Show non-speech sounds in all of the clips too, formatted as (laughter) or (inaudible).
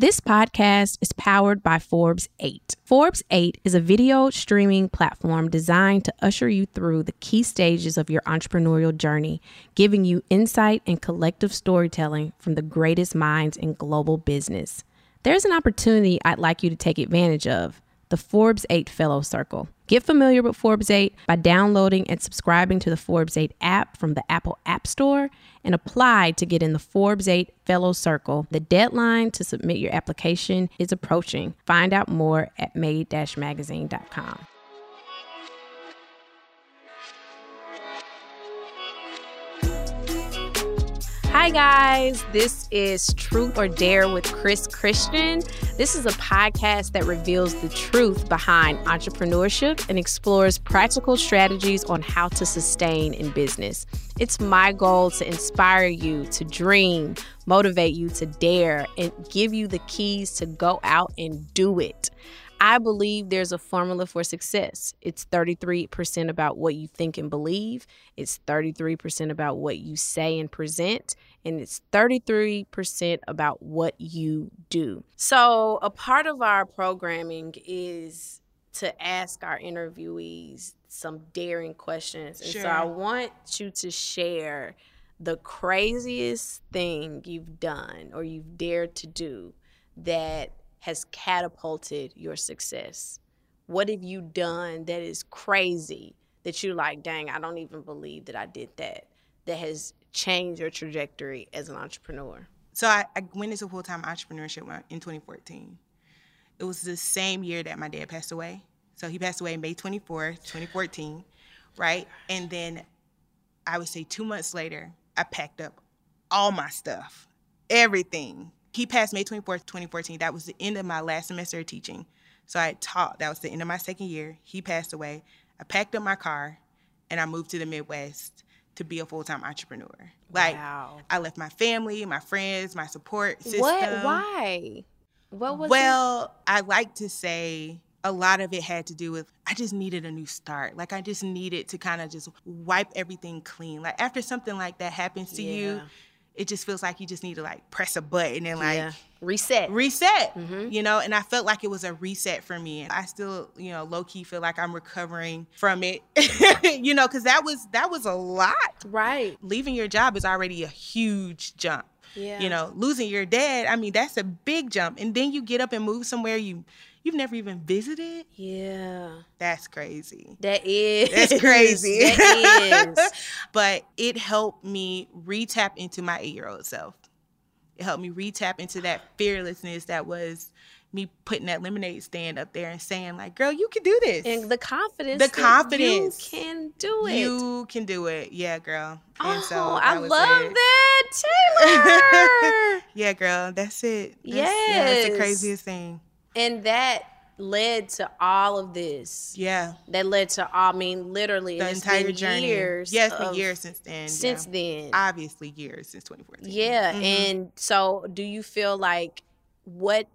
This podcast is powered by Forbes 8. Forbes 8 is a video streaming platform designed to usher you through the key stages of your entrepreneurial journey, giving you insight and collective storytelling from the greatest minds in global business. There's an opportunity I'd like you to take advantage of the Forbes 8 Fellow Circle. Get familiar with Forbes 8 by downloading and subscribing to the Forbes 8 app from the Apple App Store and apply to get in the Forbes 8 Fellow Circle. The deadline to submit your application is approaching. Find out more at made-magazine.com. Hi, guys. This is Truth or Dare with Chris Christian. This is a podcast that reveals the truth behind entrepreneurship and explores practical strategies on how to sustain in business. It's my goal to inspire you to dream, motivate you to dare, and give you the keys to go out and do it. I believe there's a formula for success. It's 33% about what you think and believe, it's 33% about what you say and present, and it's 33% about what you do. So, a part of our programming is to ask our interviewees some daring questions. And Sure. so, I want you to share the craziest thing you've done or you've dared to do that has catapulted your success? What have you done that is crazy that you're like, dang, I don't even believe that I did that, that has changed your trajectory as an entrepreneur? So I, I went into full time entrepreneurship in 2014. It was the same year that my dad passed away. So he passed away May 24th, 2014, right? And then I would say two months later, I packed up all my stuff, everything. He passed May 24th, 2014. That was the end of my last semester of teaching. So I taught, that was the end of my second year. He passed away. I packed up my car and I moved to the Midwest to be a full time entrepreneur. Like, Wow. I left my family, my friends, my support system. What? Why? What was it? Well, I like to say a lot of it had to do with I just needed a new start. Like I just needed to kind of just wipe everything clean. Like after something like that happens to you, Yeah. It just feels like you just need to like press a button and like yeah. reset. reset Mhm. you know and i felt like it was a reset for me and i still you know low-key feel like i'm recovering from it (laughs) you know because that was that was a lot right. leaving your job is already a huge jump Yeah. you know losing your dad i mean that's a big jump and then you get up and move somewhere you you've never even visited Yeah. that's crazy That is. that's (laughs) crazy That is. (laughs) but it helped me re-tap into my eight-year-old self it helped me re-tap into that fearlessness that was me putting that lemonade stand up there and saying like girl you can do this and the confidence. The confidence. You can do it. you can do it yeah girl and oh, so I love it. that, Taylar. (laughs) Yeah, girl, that's it. That's, yeah, that's the craziest thing. And that led to all of this. Yeah, That led to, I mean, literally, the entire been journey. Years yeah, of- years since then. Since yeah. then. obviously years since 2014. Yeah, Mhm. and so do you feel like what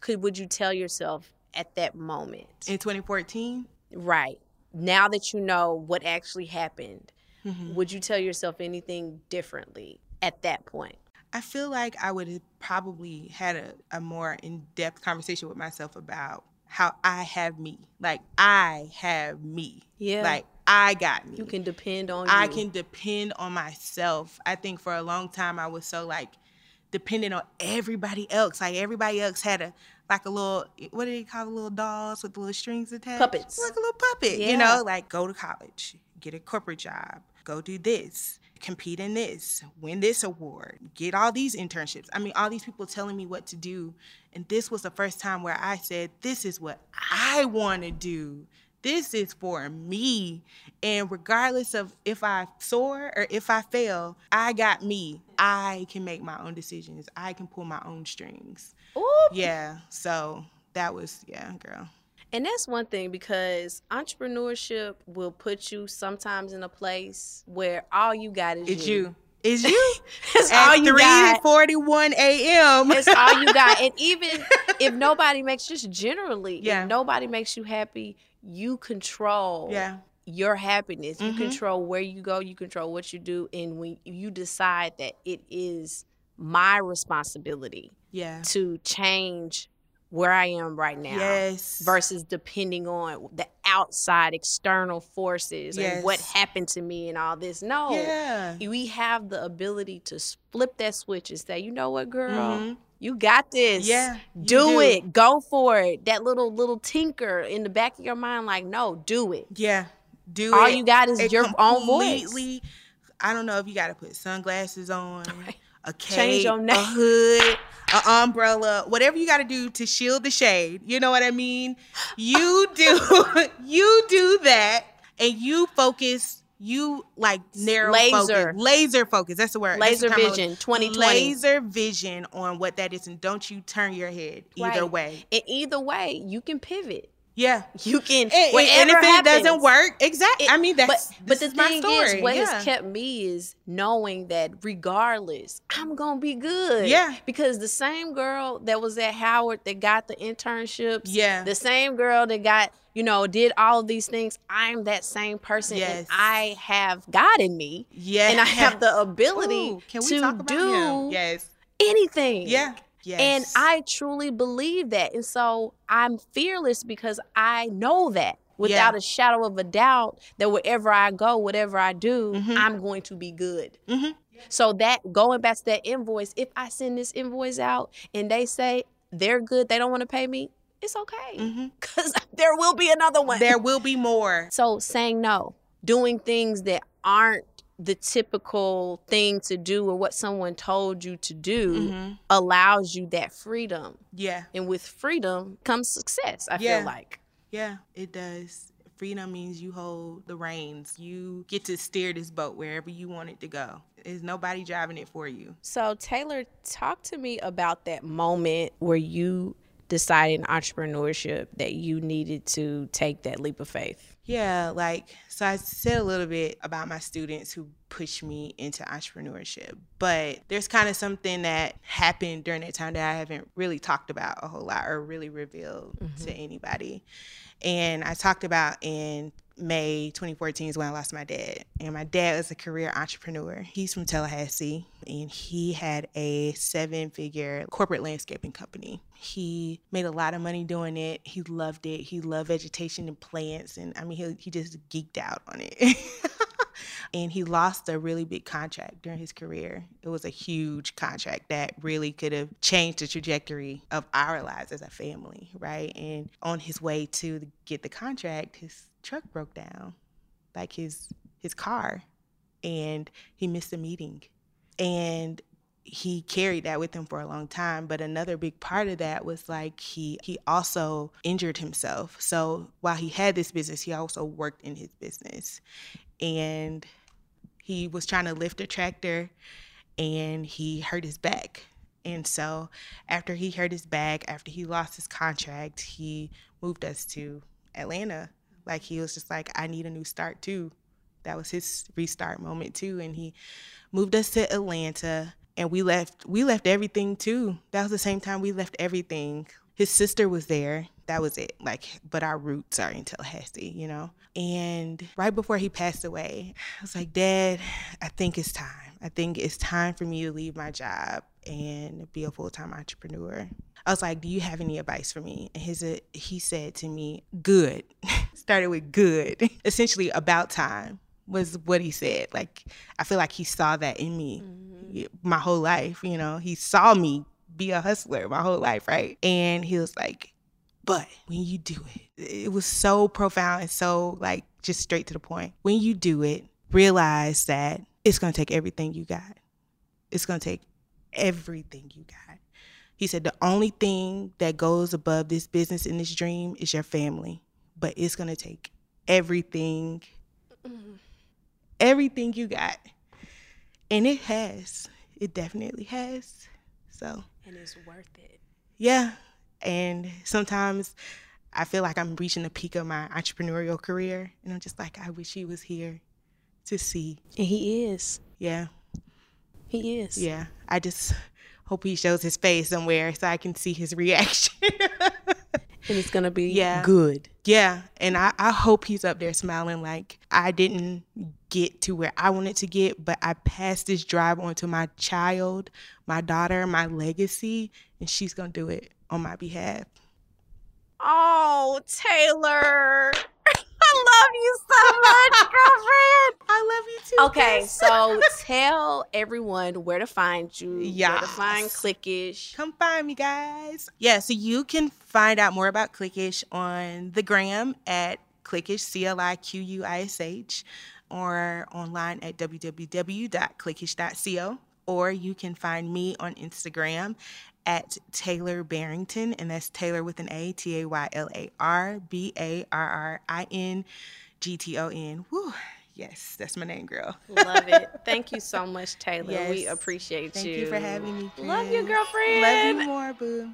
could would you tell yourself at that moment? in 2014, right. Now that you know what actually happened, mhm, would you tell yourself anything differently at that point? I feel like I would have probably had a, a more in depth conversation with myself about how I have me. Like I have me. Yeah. Like I got me. You can depend on I you. can depend on myself. I think for a long time I was so like dependent on everybody else. Like everybody else had a like a little what do they call the little dolls with the little strings attached? Puppets. Like a little puppet. Yeah. You know, like go to college, get a corporate job, go do this, compete in this, win this award, get all these internships. I mean, all these people telling me what to do. And this was the first time where I said, This is what I want to do. This is for me. And regardless of if I soar or if I fail, I got me. I can make my own decisions. I can pull my own strings. Ooh. Yeah. So that was, yeah, girl. And that's one thing because entrepreneurship will put you sometimes in a place where all you got is It's you. Is you. It's (laughs) all you got. 3:41 a.m. It's all you got. And (laughs) even if nobody makes just generally, Yeah. if nobody makes you happy, you control Yeah. your happiness. You Mhm. control where you go, you control what you do, and when you decide that it is my responsibility Yeah. to change where I am right now Yes. versus depending on the outside external forces and what happened to me and all this. No. Yeah. We have the ability to flip that switch and say, you know what, girl? Mhm. You got this. Yeah, Do, do. it. Go for it. That little little tinker in the back of your mind, like, no, do it. Yeah. Do All it. you got is It your own voice. I don't know if you got to put sunglasses on, (laughs) a cape, Change your a hood, an umbrella, whatever you got to do to shield the shade. You know what I mean? You do, (laughs) you do that, and you focus. You like narrow Laser. focus, laser focus. That's the word. Laser the vision, looking- 2020. Laser vision on what that is, and don't you turn your head either Right. way. And either way, you can pivot. Yeah. You can And, and- if it happens, doesn't work, exactly. it- I mean, that's but but this the is my thing story. is, what yeah. has kept me is knowing that regardless, I'm gonna be good. Yeah. Because the same girl that was at Howard that got the internships, Yeah. the same girl that got you know did all of these things, I'm that same person, Yes. and I have God in me, Yeah. and I have the (laughs) ability Ooh, can we to talk about do him? Yes. anything. Yeah. Yes. And I truly believe that. And so I'm fearless because I know that without Yeah. a shadow of a doubt that wherever I go, whatever I do, Mhm. I'm going to be good. Mhm. So that going back to that invoice, if I send this invoice out and they say they're good, they don't want to pay me, it's okay. Because (laughs) there will be another one. there will be more. So saying no, doing things that aren't the typical thing to do or what someone told you to do Mhm. allows you that freedom. Yeah. And with freedom comes success, I Yeah. feel like. Yeah. It does. Freedom means you hold the reins. You get to steer this boat wherever you want it to go. There's nobody driving it for you. So, Taylar, talk to me about that moment where you decided in entrepreneurship that you needed to take that leap of faith. Yeah, like so I said a little bit about my students who pushed me into entrepreneurship, but there's kind of something that happened during that time that I haven't really talked about a whole lot or really revealed mm-hmm. to anybody. And I talked about in May 2014 is when I lost my dad. And my dad was a career entrepreneur. He's from Tallahassee and he had a seven figure corporate landscaping company. He made a lot of money doing it. He loved it. He loved vegetation and plants. And I mean, he, he just geeked out on it. (laughs) and he lost a really big contract during his career. It was a huge contract that really could have changed the trajectory of our lives as a family, right? And on his way to get the contract, his truck broke down, like his his car, and he missed a meeting. And he carried that with him for a long time but another big part of that was like he he also injured himself so while he had this business he also worked in his business and he was trying to lift a tractor and he hurt his back. And so after he hurt his back after he lost his contract he moved us to atlanta. Like he was just like i need a new start too. That was his restart moment too and he moved us to atlanta and we left we left everything too. That was the same time we left everything his sister was there. That was it. Like but our roots are in tallahassee you know? And right before he passed away i was like dad i think it's time. I think it's time for me to leave my job and be a full-time entrepreneur. I was like do you have any advice for me? And his uh, he said to me good. (laughs) Started with good. Essentially about time was what he said. Like i feel like he saw that in me mm-hmm. my whole life you know? He saw me be a hustler my whole life right? And he was like but when you do it it was so profound and so like just straight to the point. When you do it realize that it's going to take everything you got. It's going to take everything you got. He said the only thing that goes above this business and this dream is your family but it's going to take everything everything you got. And it has. It definitely has. So And it's worth it. yeah and sometimes i feel like i'm reaching the peak of my entrepreneurial career and i'm just like i wish he was here to see And he is. yeah He is. yeah i just hope he shows his face somewhere so i can see his reaction And it's gonna be Yeah. good. yeah and I, I hope he's up there smiling like i didn't get to where I wanted to get, but I passed this drive on to my child, my daughter, my legacy, and she's going to do it on my behalf. Oh, Taylar. (laughs) I love you so much, (laughs) girlfriend. I love you too. Okay, so (laughs) tell everyone where to find you. Yeah. Where to find Cliquish. Come find me, guys. Yeah, so you can find out more about Cliquish on the gram at Cliquish, C L I Q U I S H, or online at www.cliquish.co. Or you can find me on Instagram at Taylar Barrington, and that's Taylar with an A, T A Y L A R B A R R I N G T O N. Woo. Yes, that's my name, girl. Love it. Thank you so (laughs) much, Taylar. Yes. We appreciate Thank you. Thank you for having me. Love you, girlfriend. Love you more, boo.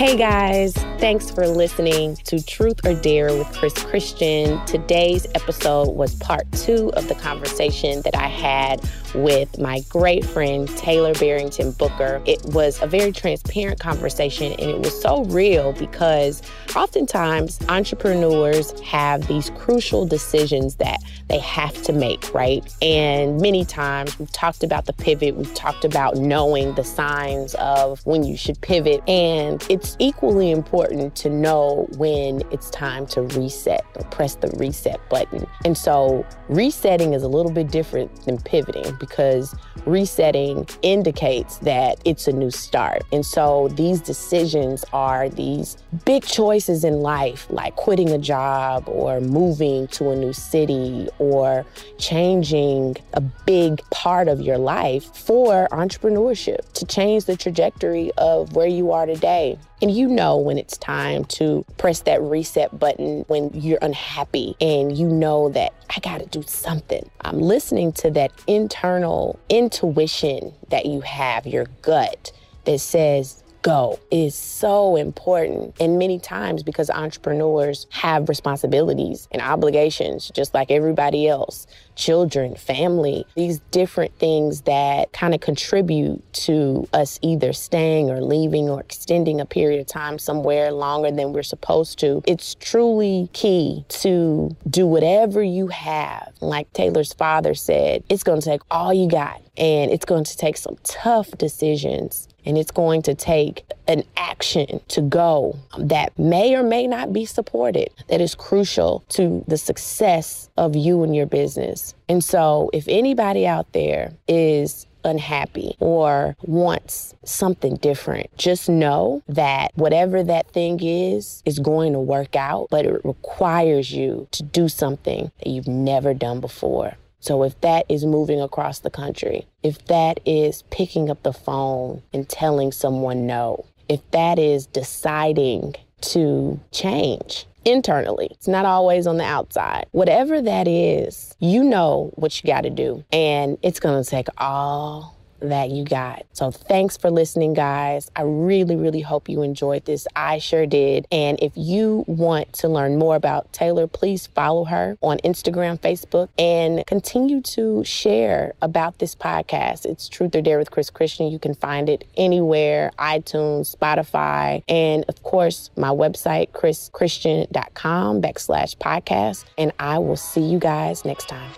Hey guys, thanks for listening to Truth or Dare with Chris Christian. Today's episode was part two of the conversation that I had with my great friend Taylar Barrington Booker. It was a very transparent conversation and it was so real because oftentimes entrepreneurs have these crucial decisions that they have to make, right? And many times we've talked about the pivot, we've talked about knowing the signs of when you should pivot, and it's equally important to know when it's time to reset or press the reset button. And so resetting is a little bit different than pivoting because resetting indicates that it's a new start. And so these decisions are these big choices in life, like quitting a job or moving to a new city or changing a big part of your life for entrepreneurship to change the trajectory of where you are today. And you know when it's time to press that reset button when you're unhappy and you know that I got to do something. I'm listening to that internal intuition that you have, your gut that says, go is so important. And many times, because entrepreneurs have responsibilities and obligations, just like everybody else children, family, these different things that kind of contribute to us either staying or leaving or extending a period of time somewhere longer than we're supposed to. It's truly key to do whatever you have. Like Taylar's father said, it's going to take all you got and it's going to take some tough decisions and it's going to take an action to go that may or may not be supported that is crucial to the success of you and your business. And so, if anybody out there is unhappy or wants something different, just know that whatever that thing is, is going to work out, but it requires you to do something that you've never done before. So if that is moving across the country, if that is picking up the phone and telling someone no, if that is deciding to change internally, it's not always on the outside. Whatever that is, you know what you got to do. And it's going to take all that you got. So thanks for listening, guys. I really, really hope you enjoyed this. I sure did. And if you want to learn more about Taylar, please follow her on Instagram, Facebook, and continue to share about this podcast. It's Truth or Dare with Chris Christian. You can find it anywhere iTunes, Spotify, and of course, my website, chrischristian.com backslash podcast. And I will see you guys next time.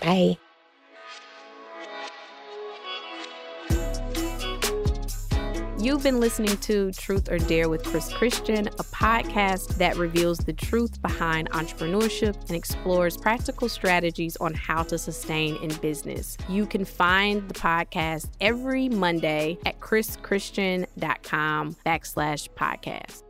Bye. You've been listening to Truth or Dare with Chris Christian, a podcast that reveals the truth behind entrepreneurship and explores practical strategies on how to sustain in business. You can find the podcast every Monday at chrischristian.com backslash podcast.